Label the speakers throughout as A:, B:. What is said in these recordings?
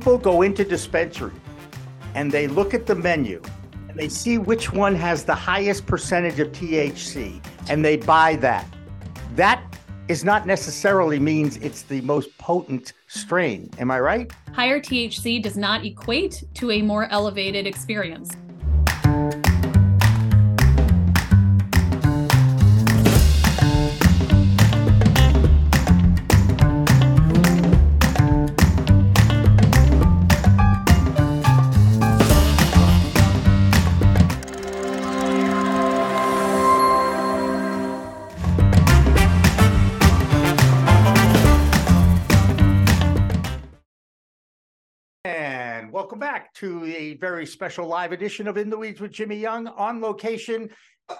A: people go into dispensary and they look at the menu and they see which one has the highest percentage of THC and they buy that. That is not necessarily means it's the most potent strain. Am I right?
B: Higher THC does not equate to a more elevated experience.
A: To a very special live edition of In the Weeds with Jimmy Young on location.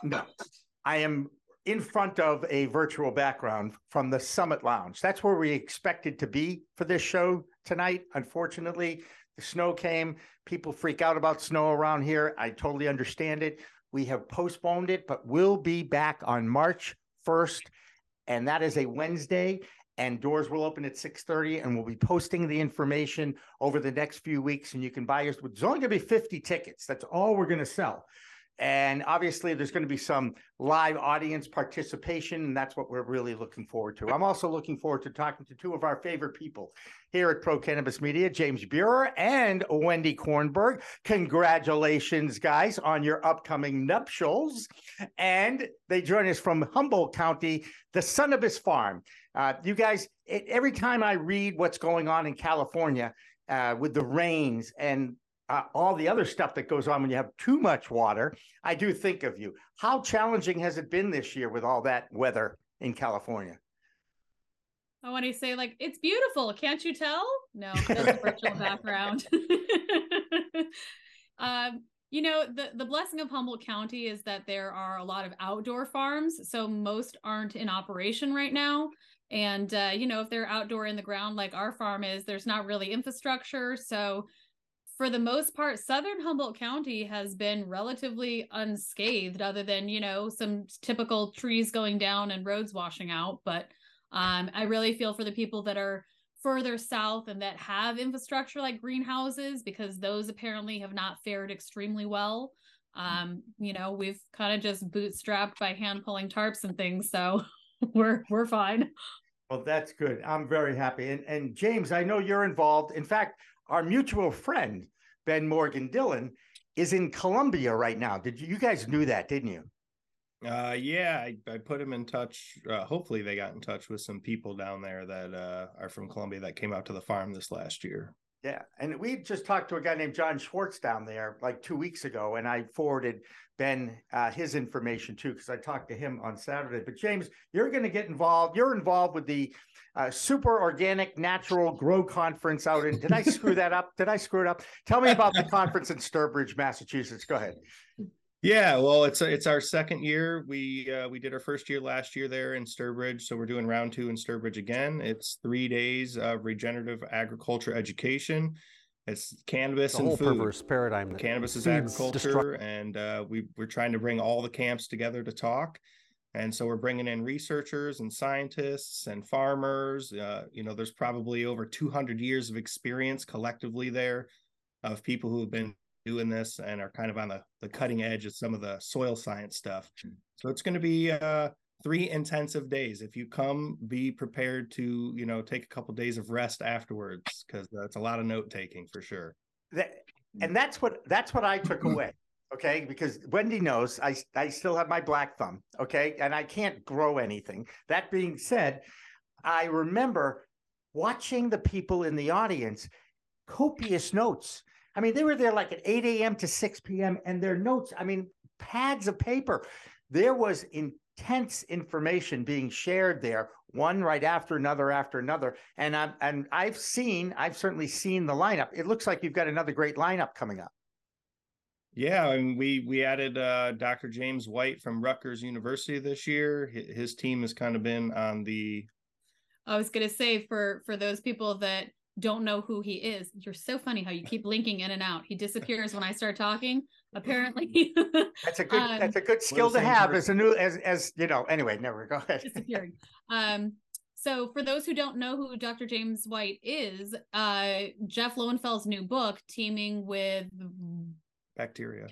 A: No, I am in front of a virtual background from the Summit Lounge. That's where we expected to be for this show tonight. Unfortunately, the snow came. People freak out about snow around here. I totally understand it. We have postponed it, but we'll be back on March 1st, and that is a Wednesday and doors will open at 6.30 and we'll be posting the information over the next few weeks and you can buy yours. There's only going to be 50 tickets. That's all we're going to sell and obviously there's going to be some live audience participation and that's what we're really looking forward to. I'm also looking forward to talking to two of our favorite people here at pro cannabis media james Beurer and wendy kornberg. Congratulations guys on your upcoming nuptials. And they join us from humboldt county the Sunnabis farm. Uh, you guys, it, every time I read what's going on in California uh, with the rains and uh, all the other stuff that goes on when you have too much water, I do think of you. How challenging has it been this year with all that weather in California?
B: I want to say, like, it's beautiful. Can't you tell? No, that's a virtual background. um, you know, the, the blessing of Humboldt County is that there are a lot of outdoor farms. So most aren't in operation right now. And, uh, you know, if they're outdoor in the ground like our farm is, there's not really infrastructure. So, for the most part, Southern Humboldt County has been relatively unscathed, other than, you know, some typical trees going down and roads washing out. But um, I really feel for the people that are further south and that have infrastructure like greenhouses, because those apparently have not fared extremely well. Um, you know, we've kind of just bootstrapped by hand pulling tarps and things. So, we're we're fine.
A: Well, that's good. I'm very happy. And and James, I know you're involved. In fact, our mutual friend Ben Morgan Dillon is in Colombia right now. Did you, you guys knew that, didn't you?
C: Uh, yeah, I, I put him in touch. Uh, hopefully, they got in touch with some people down there that uh, are from Colombia that came out to the farm this last year.
A: Yeah, and we just talked to a guy named John Schwartz down there like two weeks ago, and I forwarded Ben uh, his information too because I talked to him on Saturday. But James, you're going to get involved. You're involved with the uh, Super Organic Natural Grow Conference out in. Did I screw that up? Did I screw it up? Tell me about the conference in Sturbridge, Massachusetts. Go ahead.
C: Yeah, well, it's it's our second year. We uh, we did our first year last year there in Sturbridge, so we're doing round two in Sturbridge again. It's three days of regenerative agriculture education. It's cannabis
D: the
C: and
D: whole
C: food.
D: perverse paradigm.
C: Cannabis is agriculture, and uh, we we're trying to bring all the camps together to talk. And so we're bringing in researchers and scientists and farmers. Uh, you know, there's probably over 200 years of experience collectively there of people who have been doing this and are kind of on the, the cutting edge of some of the soil science stuff. So it's going to be uh, three intensive days. If you come, be prepared to you know take a couple days of rest afterwards because that's a lot of note taking for sure.
A: That, and that's what that's what I took away. Okay, because Wendy knows I I still have my black thumb. Okay, and I can't grow anything. That being said, I remember watching the people in the audience copious notes I mean, they were there like at 8 a.m. to 6 p.m. and their notes, I mean, pads of paper. There was intense information being shared there, one right after another after another. And I'm and I've seen, I've certainly seen the lineup. It looks like you've got another great lineup coming up.
C: Yeah, I mean, we we added uh, Dr. James White from Rutgers University this year. His team has kind of been on the.
B: I was going to say for for those people that don't know who he is. You're so funny how you keep linking in and out. He disappears when I start talking. Apparently,
A: that's a good um, that's a good skill to have as a new as as you know. Anyway, never go ahead.
B: disappearing. Um, So, for those who don't know who Dr. James White is, uh, Jeff Lowenfels's new book, Teaming with
C: Bacteria.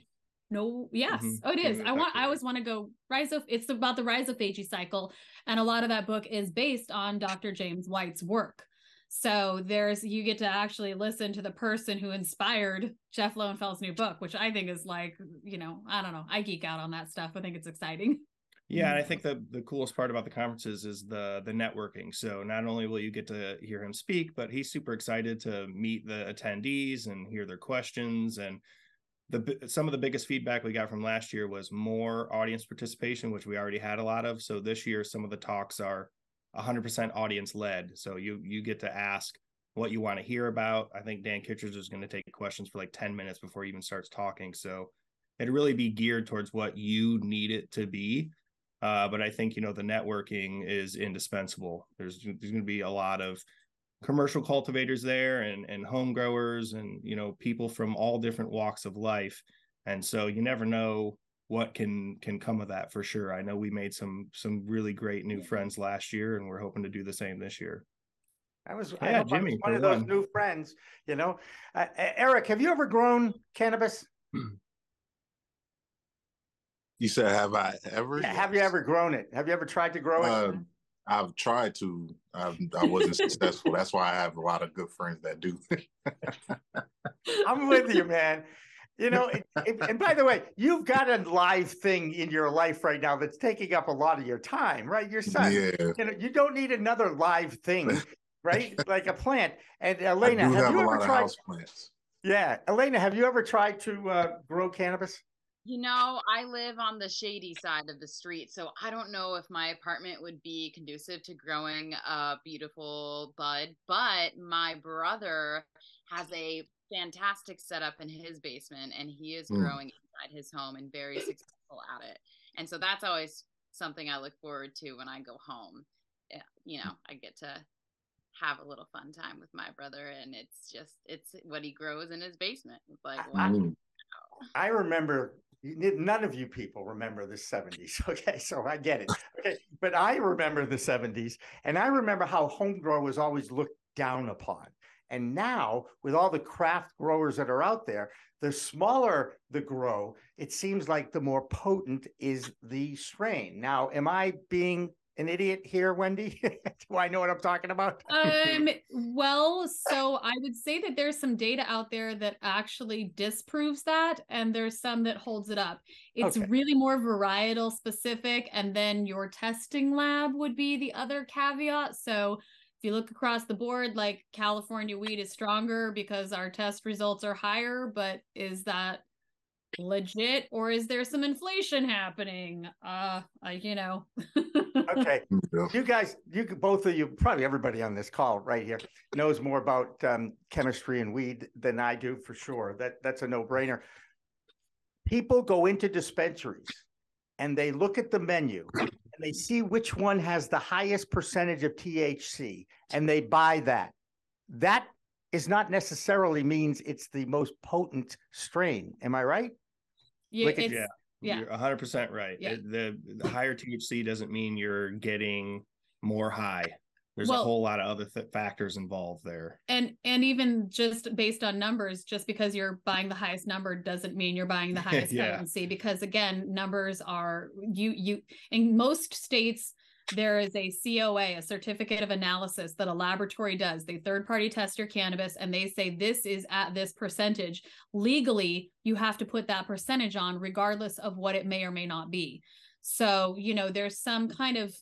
B: No, yes.
C: Mhm.
B: Oh, it
C: Teaming
B: I want. I always want to go rhizo. It's about the rhizophagy cycle, and a lot of that book is based on Dr. James White's work. So there's you get to actually listen to the person who inspired Jeff Lowenfels's new book, which I think is like, you know, I don't know. I geek out on that stuff. I think it's exciting.
C: Yeah, and I mm-hmm. think the the coolest part about the conferences is the the networking. So not only will you get to hear him speak, but he's super excited to meet the attendees and hear their questions. And the some of the biggest feedback we got from last year was more audience participation, which we already had a lot of. So this year, some of the talks are 100% audience led. So you you get to ask what you want to hear about. I think Dan Kittredge is going to take questions for like 10 minutes before he even starts talking. So it'd really be geared towards what you need it to be. Uh, but I think you know the networking is indispensable. There's there's going to be a lot of commercial cultivators there and and home growers and you know people from all different walks of life, and so you never know what can can come of that for sure. I know we made some some really great new friends last year, and we're hoping to do the same this year.
A: I was, I
C: Yeah,
A: hope I was
C: Jimmy,
A: one of those
C: one.
A: new friends, you know. Uh, uh, Eric, have you ever grown cannabis?
D: You said, have I ever?
A: Have you ever grown it? Have you ever tried to grow it?
D: Um, I've tried to. I've, I wasn't successful. That's why I have a lot of good friends that do.
A: I'm with you, man. You know, it, it- and by the way, you've got a live thing in your life right now that's taking up a lot of your time, right? Your son.
D: yeah,
A: You know, you don't need another live thing, right? like a plant. And
D: I
A: Elena,
D: do
A: have
D: have
A: you
D: a
A: ever
D: lot
A: tried?
D: house.
A: Yeah, Elena, have you ever tried to uh, grow cannabis?
E: You know, I live on the shady side of the street, so I don't know if my apartment would be conducive to growing a beautiful bud. But my brother has a fantastic setup in his basement, and he is
D: Mm.
E: growing inside his home and very successful at it. And so that's always something I look forward to when I go home. You know, I get to have a little fun time with my brother, and it's just it's what he grows in his basement. It's like wow.
D: Mm.
A: I remember none of you people remember the 70s. Okay, so I get it. Okay, but I remember the 70s, and I remember how home grow was always looked down upon. And now, with all the craft growers that are out there, the smaller the grow, it seems like the more potent is the strain. Now, am I being an idiot here, Wendy? Do I know what I'm talking about?
B: Um, well, so I would say that there's some data out there that actually disproves that, and there's some that holds it up. It's
A: Okay.
B: really more varietal specific, and then your testing lab would be the other caveat. So if you look across the board, like California weed is stronger because our test results are higher, but is that legit or is there some inflation happening? Uh, I, you know.
A: okay. You guys, you both of you, probably everybody on this call right here knows more about um, chemistry and weed than I do for sure. That that's a no brainer. People go into dispensaries and they look at the menu and they see which one has the highest percentage of THC and they buy that. That is not necessarily means it's the most potent strain. Am I right?
B: Yeah,
A: Look
B: it's,
C: yeah.
B: yeah.
C: You're 100% right.
B: Yeah.
C: It- the, the higher THC doesn't mean you're getting more high. There's
B: Well-
C: a whole lot of other th- factors involved there.
B: and and even just based on numbers just because you're buying the highest number doesn't mean you're buying the highest
C: Yeah.
B: potency because again numbers are you you in most states there is a COA a certificate of analysis that a laboratory does they third party test your cannabis and they say this is at this percentage legally you have to put that percentage on regardless of what it may or may not be so you know there's some kind of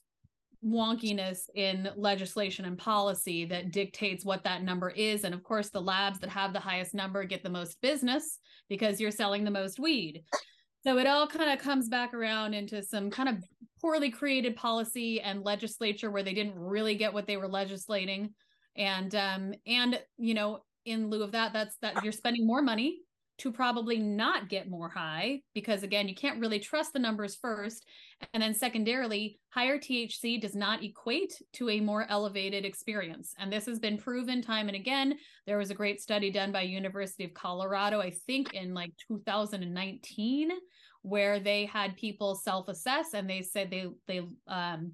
B: wonkiness in legislation and policy that dictates what that number is. And of course, the labs that have the highest number get the most business because you're selling the most weed. So it all kind of comes back around into some kind of poorly created policy and legislature where they didn't really get what they were legislating. And um and you know, in lieu of that, that's that you're spending more money to probably not get more high because again, you can't really trust the numbers first. And then secondarily, higher THC does not equate to a more elevated experience. And this has been proven time and again. There was a great study done by University of Colorado, I think in like 2019, where they had people self-assess and they said they they um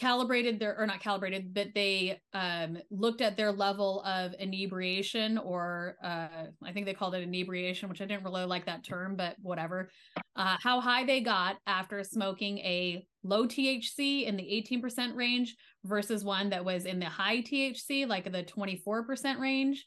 B: calibrated their or not calibrated but they um looked at their level of inebriation or uh i think they called it inebriation which i didn't really like that term but whatever uh how high they got after smoking a low thc in the 18% range versus one that was in the high thc like the 24% range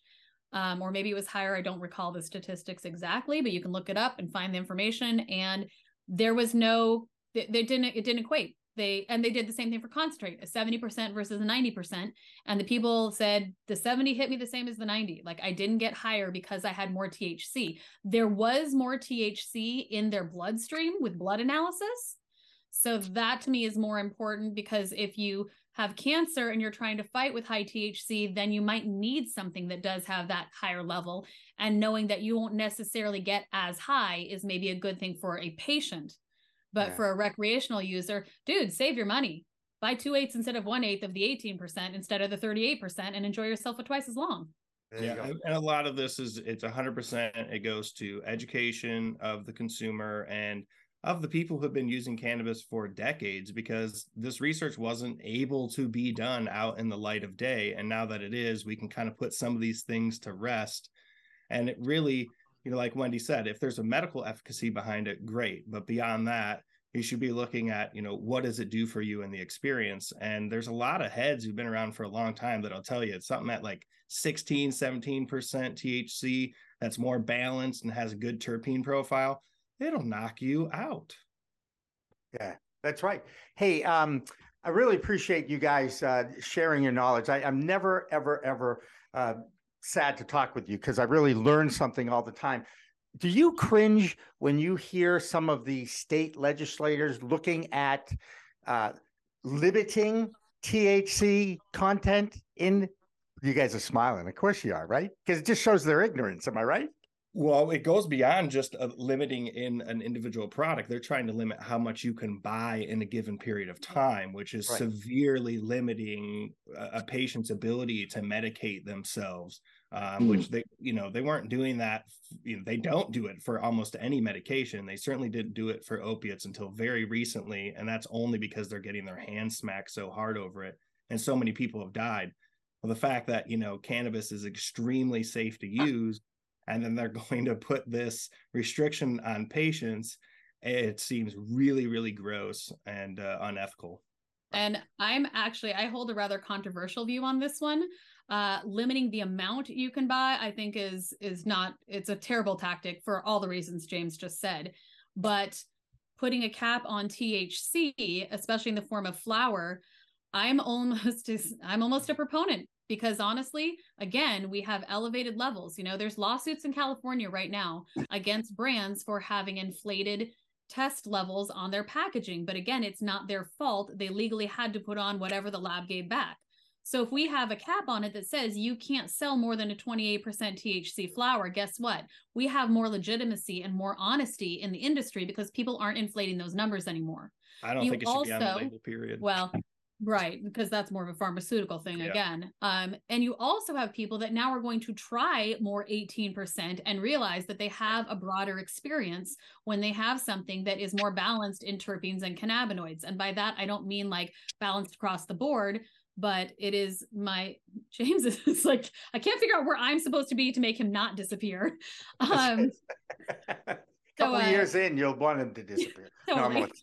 B: um, or maybe it was higher i don't recall the statistics exactly but you can look it up and find the information and there was no they, didn't it didn't equate they and they did the same thing for concentrate a 70% versus a 90% and the people said the 70 hit me the same as the 90 like i didn't get higher because i had more thc there was more thc in their bloodstream with blood analysis. So that to me is more important because if you have cancer and you're trying to fight with high THC, then you might need something that does have that higher level. And knowing that you won't necessarily get as high is maybe a good thing for a patient but yeah. for a recreational user, dude, save your money. Buy two eighths instead of one eighth of the 18% instead of the 38% and enjoy yourself for twice as long.
C: yeah. And a lot of this is it's 100% it goes to education of the consumer and of the people who have been using cannabis for decades because this research wasn't able to be done out in the light of day. And now that it is, we can kind of put some of these things to rest. And it really, you know, like Wendy said, if there's a medical efficacy behind it, great. But beyond that, you should be looking at, you know, what does it do for you in the experience? And there's a lot of heads who've been around for a long time that I'll tell you it's something at like 16, 17% THC that's more balanced and has a good terpene profile. It'll knock you out.
A: Yeah, that's right. Hey, um, I really appreciate you guys uh, sharing your knowledge. I, am never, ever, ever uh, sad to talk with you because I really learn something all the time. Do you cringe when you hear some of the state legislators looking at uh, limiting THC content in? You guys are smiling. Of course you are, right? Because it just shows their ignorance. Am I right?
C: Well, it goes beyond just uh, limiting in an individual product. They're trying to limit how much you can buy in a given period of time, which is right. severely limiting a, a, patient's ability to medicate themselves. Um, mm. Which they, you know, they weren't doing that. You know, they don't do it for almost any medication. They certainly didn't do it for opiates until very recently, and that's only because they're getting their hands smacked so hard over it, and so many people have died. Well, the fact that you know cannabis is extremely safe to use and then they're going to put this restriction on patients it seems really really gross and uh, unethical.
B: And i'm actually i hold a rather controversial view on this one. Uh, limiting the amount you can buy i think is is not it's a terrible tactic for all the reasons james just said. But putting a cap on thc especially in the form of flower i'm almost i'm almost a proponent because honestly again we have elevated levels you know there's lawsuits in california right now against brands for having inflated test levels on their packaging but again it's not their fault they legally had to put on whatever the lab gave back so if we have a cap on it that says you can't sell more than a 28% THC flower, guess what? We have more legitimacy and more honesty in the industry because people aren't inflating those numbers anymore.
C: I don't you think it should also, be on the label period.
B: Well, Right, because that's more of a pharmaceutical thing yeah. again. Um, and you also have people that now are going to try more 18% and realize that they have a broader experience when they have something that is more balanced in terpenes and cannabinoids. And by that, I don't mean like balanced across the board, but it is my James is like, I can't figure out where I'm supposed to be to make him not disappear. Um,
A: couple uh, years in, you'll want them to disappear.
B: totally.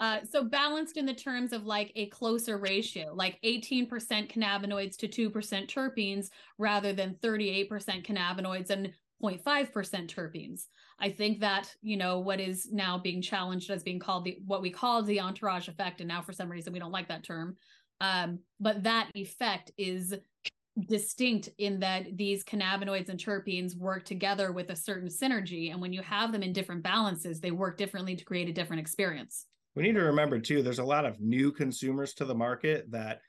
B: Uh, so balanced in the terms of like a closer ratio, like 18% cannabinoids to 2% terpenes rather than 38% cannabinoids and 0.5% terpenes. I think that, you know, what is now being challenged as being called the what we call the entourage effect. And now for some reason we don't like that term. Um, but that effect is distinct in that these cannabinoids and terpenes work together with a certain synergy and when you have them in different balances they work differently to create a different experience
C: we need to remember too there's a lot of new consumers to the market that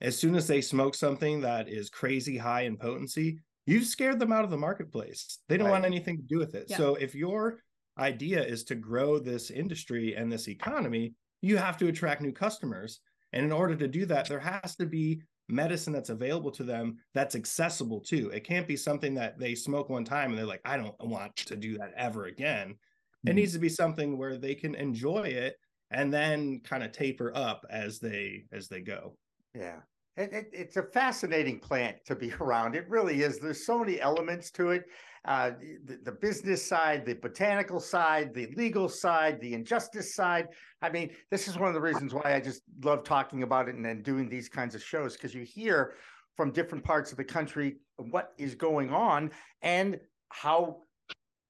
C: as soon as they smoke something that is crazy high in potency you've scared them out of the marketplace they don't right. want anything to do with it yeah. so if your idea is to grow this industry and this economy you have to attract new customers and in order to do that there has to be medicine that's available to them that's accessible too. It can't be something that they smoke one time and they're like, I don't want to do that ever again. Mm-hmm. It needs to be something where they can enjoy it and then kind of taper up as they as they go.
A: Yeah. It, it, it's a fascinating plant to be around. It really is. There's so many elements to it. Uh, the, the business side, the botanical side, the legal side, the injustice side. I mean, this is one of the reasons why I just love talking about it and then doing these kinds of shows because you hear from different parts of the country what is going on and how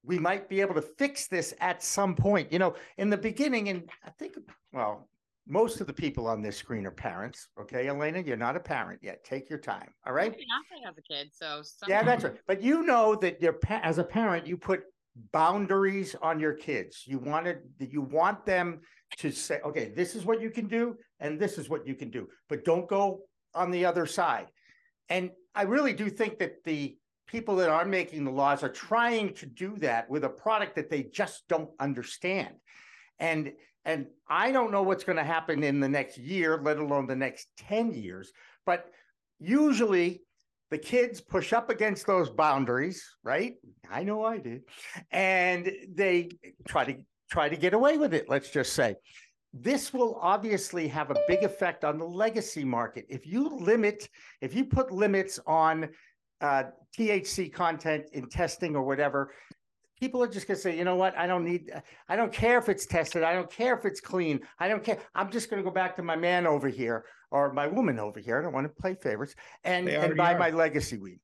A: we might be able to fix this at some point. You know, in the beginning, and I think, well, most of the people on this screen are parents. Okay, Elena, you're not a parent yet. Take your time. All right.
E: I have a kid, so
A: yeah, that's right. But you know that you're as a parent, you put boundaries on your kids. You wanted that you want them to say, okay, this is what you can do, and this is what you can do, but don't go on the other side. And I really do think that the people that are making the laws are trying to do that with a product that they just don't understand. And and I don't know what's going to happen in the next year, let alone the next 10 years. But usually the kids push up against those boundaries, right? I know I did. And they try to try to get away with it, let's just say. This will obviously have a big effect on the legacy market. If you limit, if you put limits on uh, THC content in testing or whatever, people are just going to say, you know what? I don't need, uh, I don't care if it's tested. I don't care if it's clean. I don't care. I'm just going to go back to my man over here or my woman over here. I don't want to play favorites and, and buy are. my legacy weed.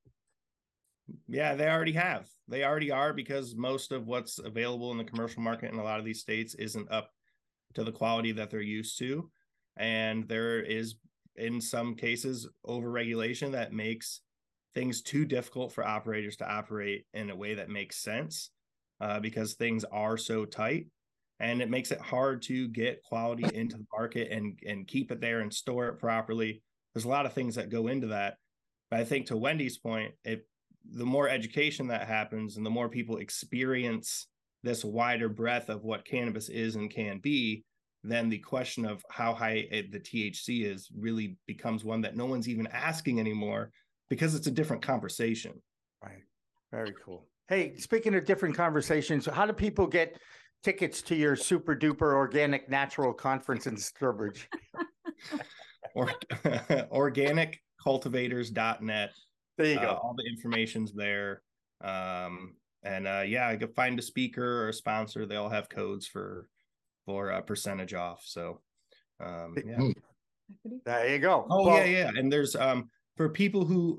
C: Yeah, they already have. They already are because most of what's available in the commercial market in a lot of these states isn't up to the quality that they're used to. And there is, in some cases, over regulation that makes things too difficult for operators to operate in a way that makes sense uh, because things are so tight and it makes it hard to get quality into the market and and keep it there and store it properly. There's a lot of things that go into that but i think to wendy's point it the more education that happens and the more people experience this wider breadth of what cannabis is and can be then the question of how high the thc is really becomes one that no one's even asking anymore because it's a different conversation.
A: Right. Very cool Hey, speaking of different conversations, how do people get tickets to your super duper organic natural conference in Sturbridge?
C: or organiccultivators.net.
A: There you go. Uh,
C: all the information's there. Um, and uh, yeah, I could find a speaker or a sponsor. They all have codes for for a percentage off. So um, yeah.
A: There you go.
C: Oh well, yeah, yeah. And there's um for people who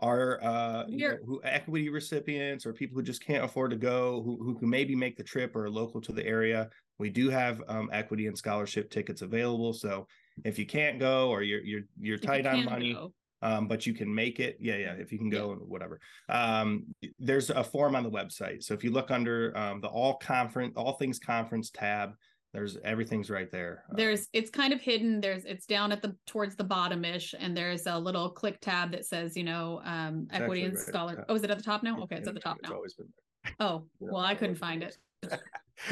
C: are uh, you know, who equity recipients or people who just can't afford to go, who, who can maybe make the trip or are local to the area. We do have um, equity and scholarship tickets available. So if you can't go or you're you're you're tight on money, um, but you can make it, yeah, yeah. If you can go, yeah. whatever. Um, there's a form on the website. So if you look under um, the all conference, all things conference tab, there's everything's right there
B: uh, there's it's kind of hidden there's it's down at the towards the bottom-ish and there's a little click tab that says you know um equity and right scholar oh is it at the top now okay it's at the top now Always been there. oh well i couldn't find it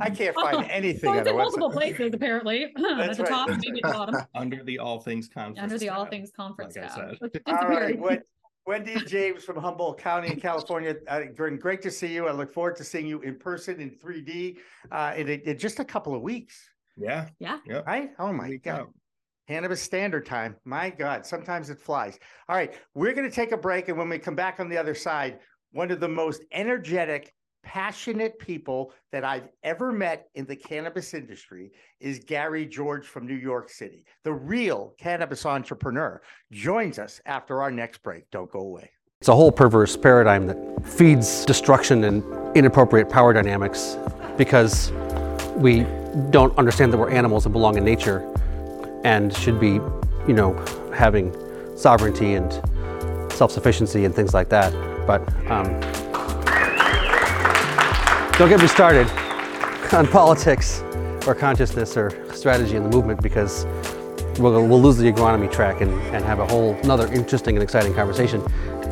A: I can't find anything.
B: Well, it's in multiple places, apparently. at the right. top, maybe at the bottom.
C: Under the All Things Conference.
B: Under the All Things Conference like tab.
A: All right. What Wendy James from Humboldt County in California. Uh, great to see you. I look forward to seeing you in person in 3D uh, in, in just a couple of weeks.
C: Yeah.
B: Yeah.
C: yeah.
A: Right? Oh my God. Out. Cannabis Standard Time. My God, sometimes it flies. All right, we're going to take a break. And when we come back on the other side, one of the most energetic passionate people that I've ever met in the cannabis industry is Gary George from New York City. The real cannabis entrepreneur joins us after our next break. Don't go away.
F: It's a whole perverse paradigm that feeds destruction and inappropriate power dynamics because we don't understand that we're animals and belong in nature and should be, you know, having sovereignty and self-sufficiency and things like that. But um, don't get me started on politics or consciousness or strategy in the movement because we'll, we'll lose the agronomy track and, and have a whole another interesting and exciting conversation.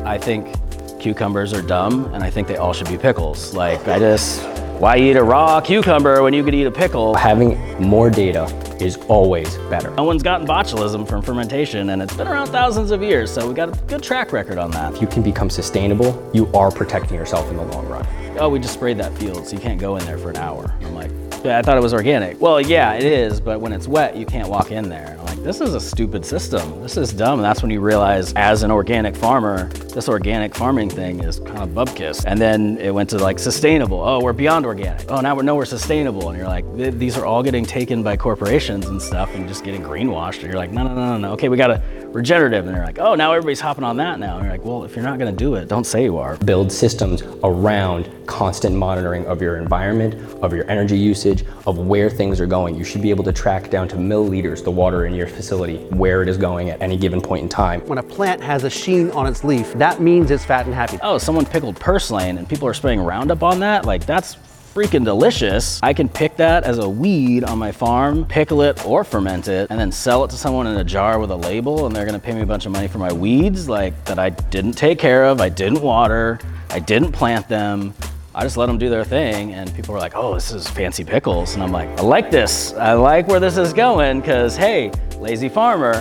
G: I think cucumbers are dumb and I think they all should be pickles. Like I just, why eat a raw cucumber when you could eat a pickle?
H: Having more data is always better.
G: No one's gotten botulism from fermentation and it's been around thousands of years, so we got a good track record on that.
H: If you can become sustainable, you are protecting yourself in the long run
G: oh, we just sprayed that field, so you can't go in there for an hour. I'm like, I thought it was organic. Well, yeah, it is, but when it's wet, you can't walk in there. This is a stupid system. This is dumb. And that's when you realize, as an organic farmer, this organic farming thing is kind of bubkiss. And then it went to like sustainable. Oh, we're beyond organic. Oh, now we're sustainable. And you're like, these are all getting taken by corporations and stuff and just getting greenwashed. And you're like, no, no, no, no, no. Okay, we got to regenerative. And they're like, oh, now everybody's hopping on that now. And you're like, well, if you're not going to do it, don't say you are.
H: Build systems around constant monitoring of your environment, of your energy usage, of where things are going. You should be able to track down to milliliters the water in your facility, where it is going at any given point in time.
F: When a plant has a sheen on its leaf, that means it's fat and happy.
G: Oh, someone pickled purslane and people are spraying Roundup on that? Like, that's freaking delicious. I can pick that as a weed on my farm, pickle it or ferment it, and then sell it to someone in a jar with a label, and they're gonna pay me a bunch of money for my weeds, like that I didn't take care of, I didn't water, I didn't plant them. I just let them do their thing, and people were like, "Oh, this is fancy pickles," and I'm like, "I like this. I like where this is going, cause hey, lazy farmer,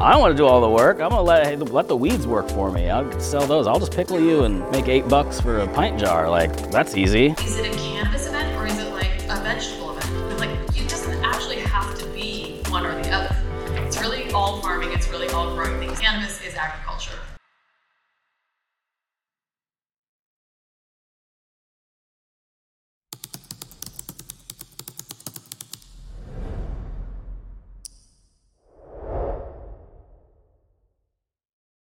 G: I don't want to do all the work. I'm gonna let let the weeds work for me. I'll sell those. I'll just pickle you and make eight bucks for a pint jar. Like that's easy."
I: Is it a cannabis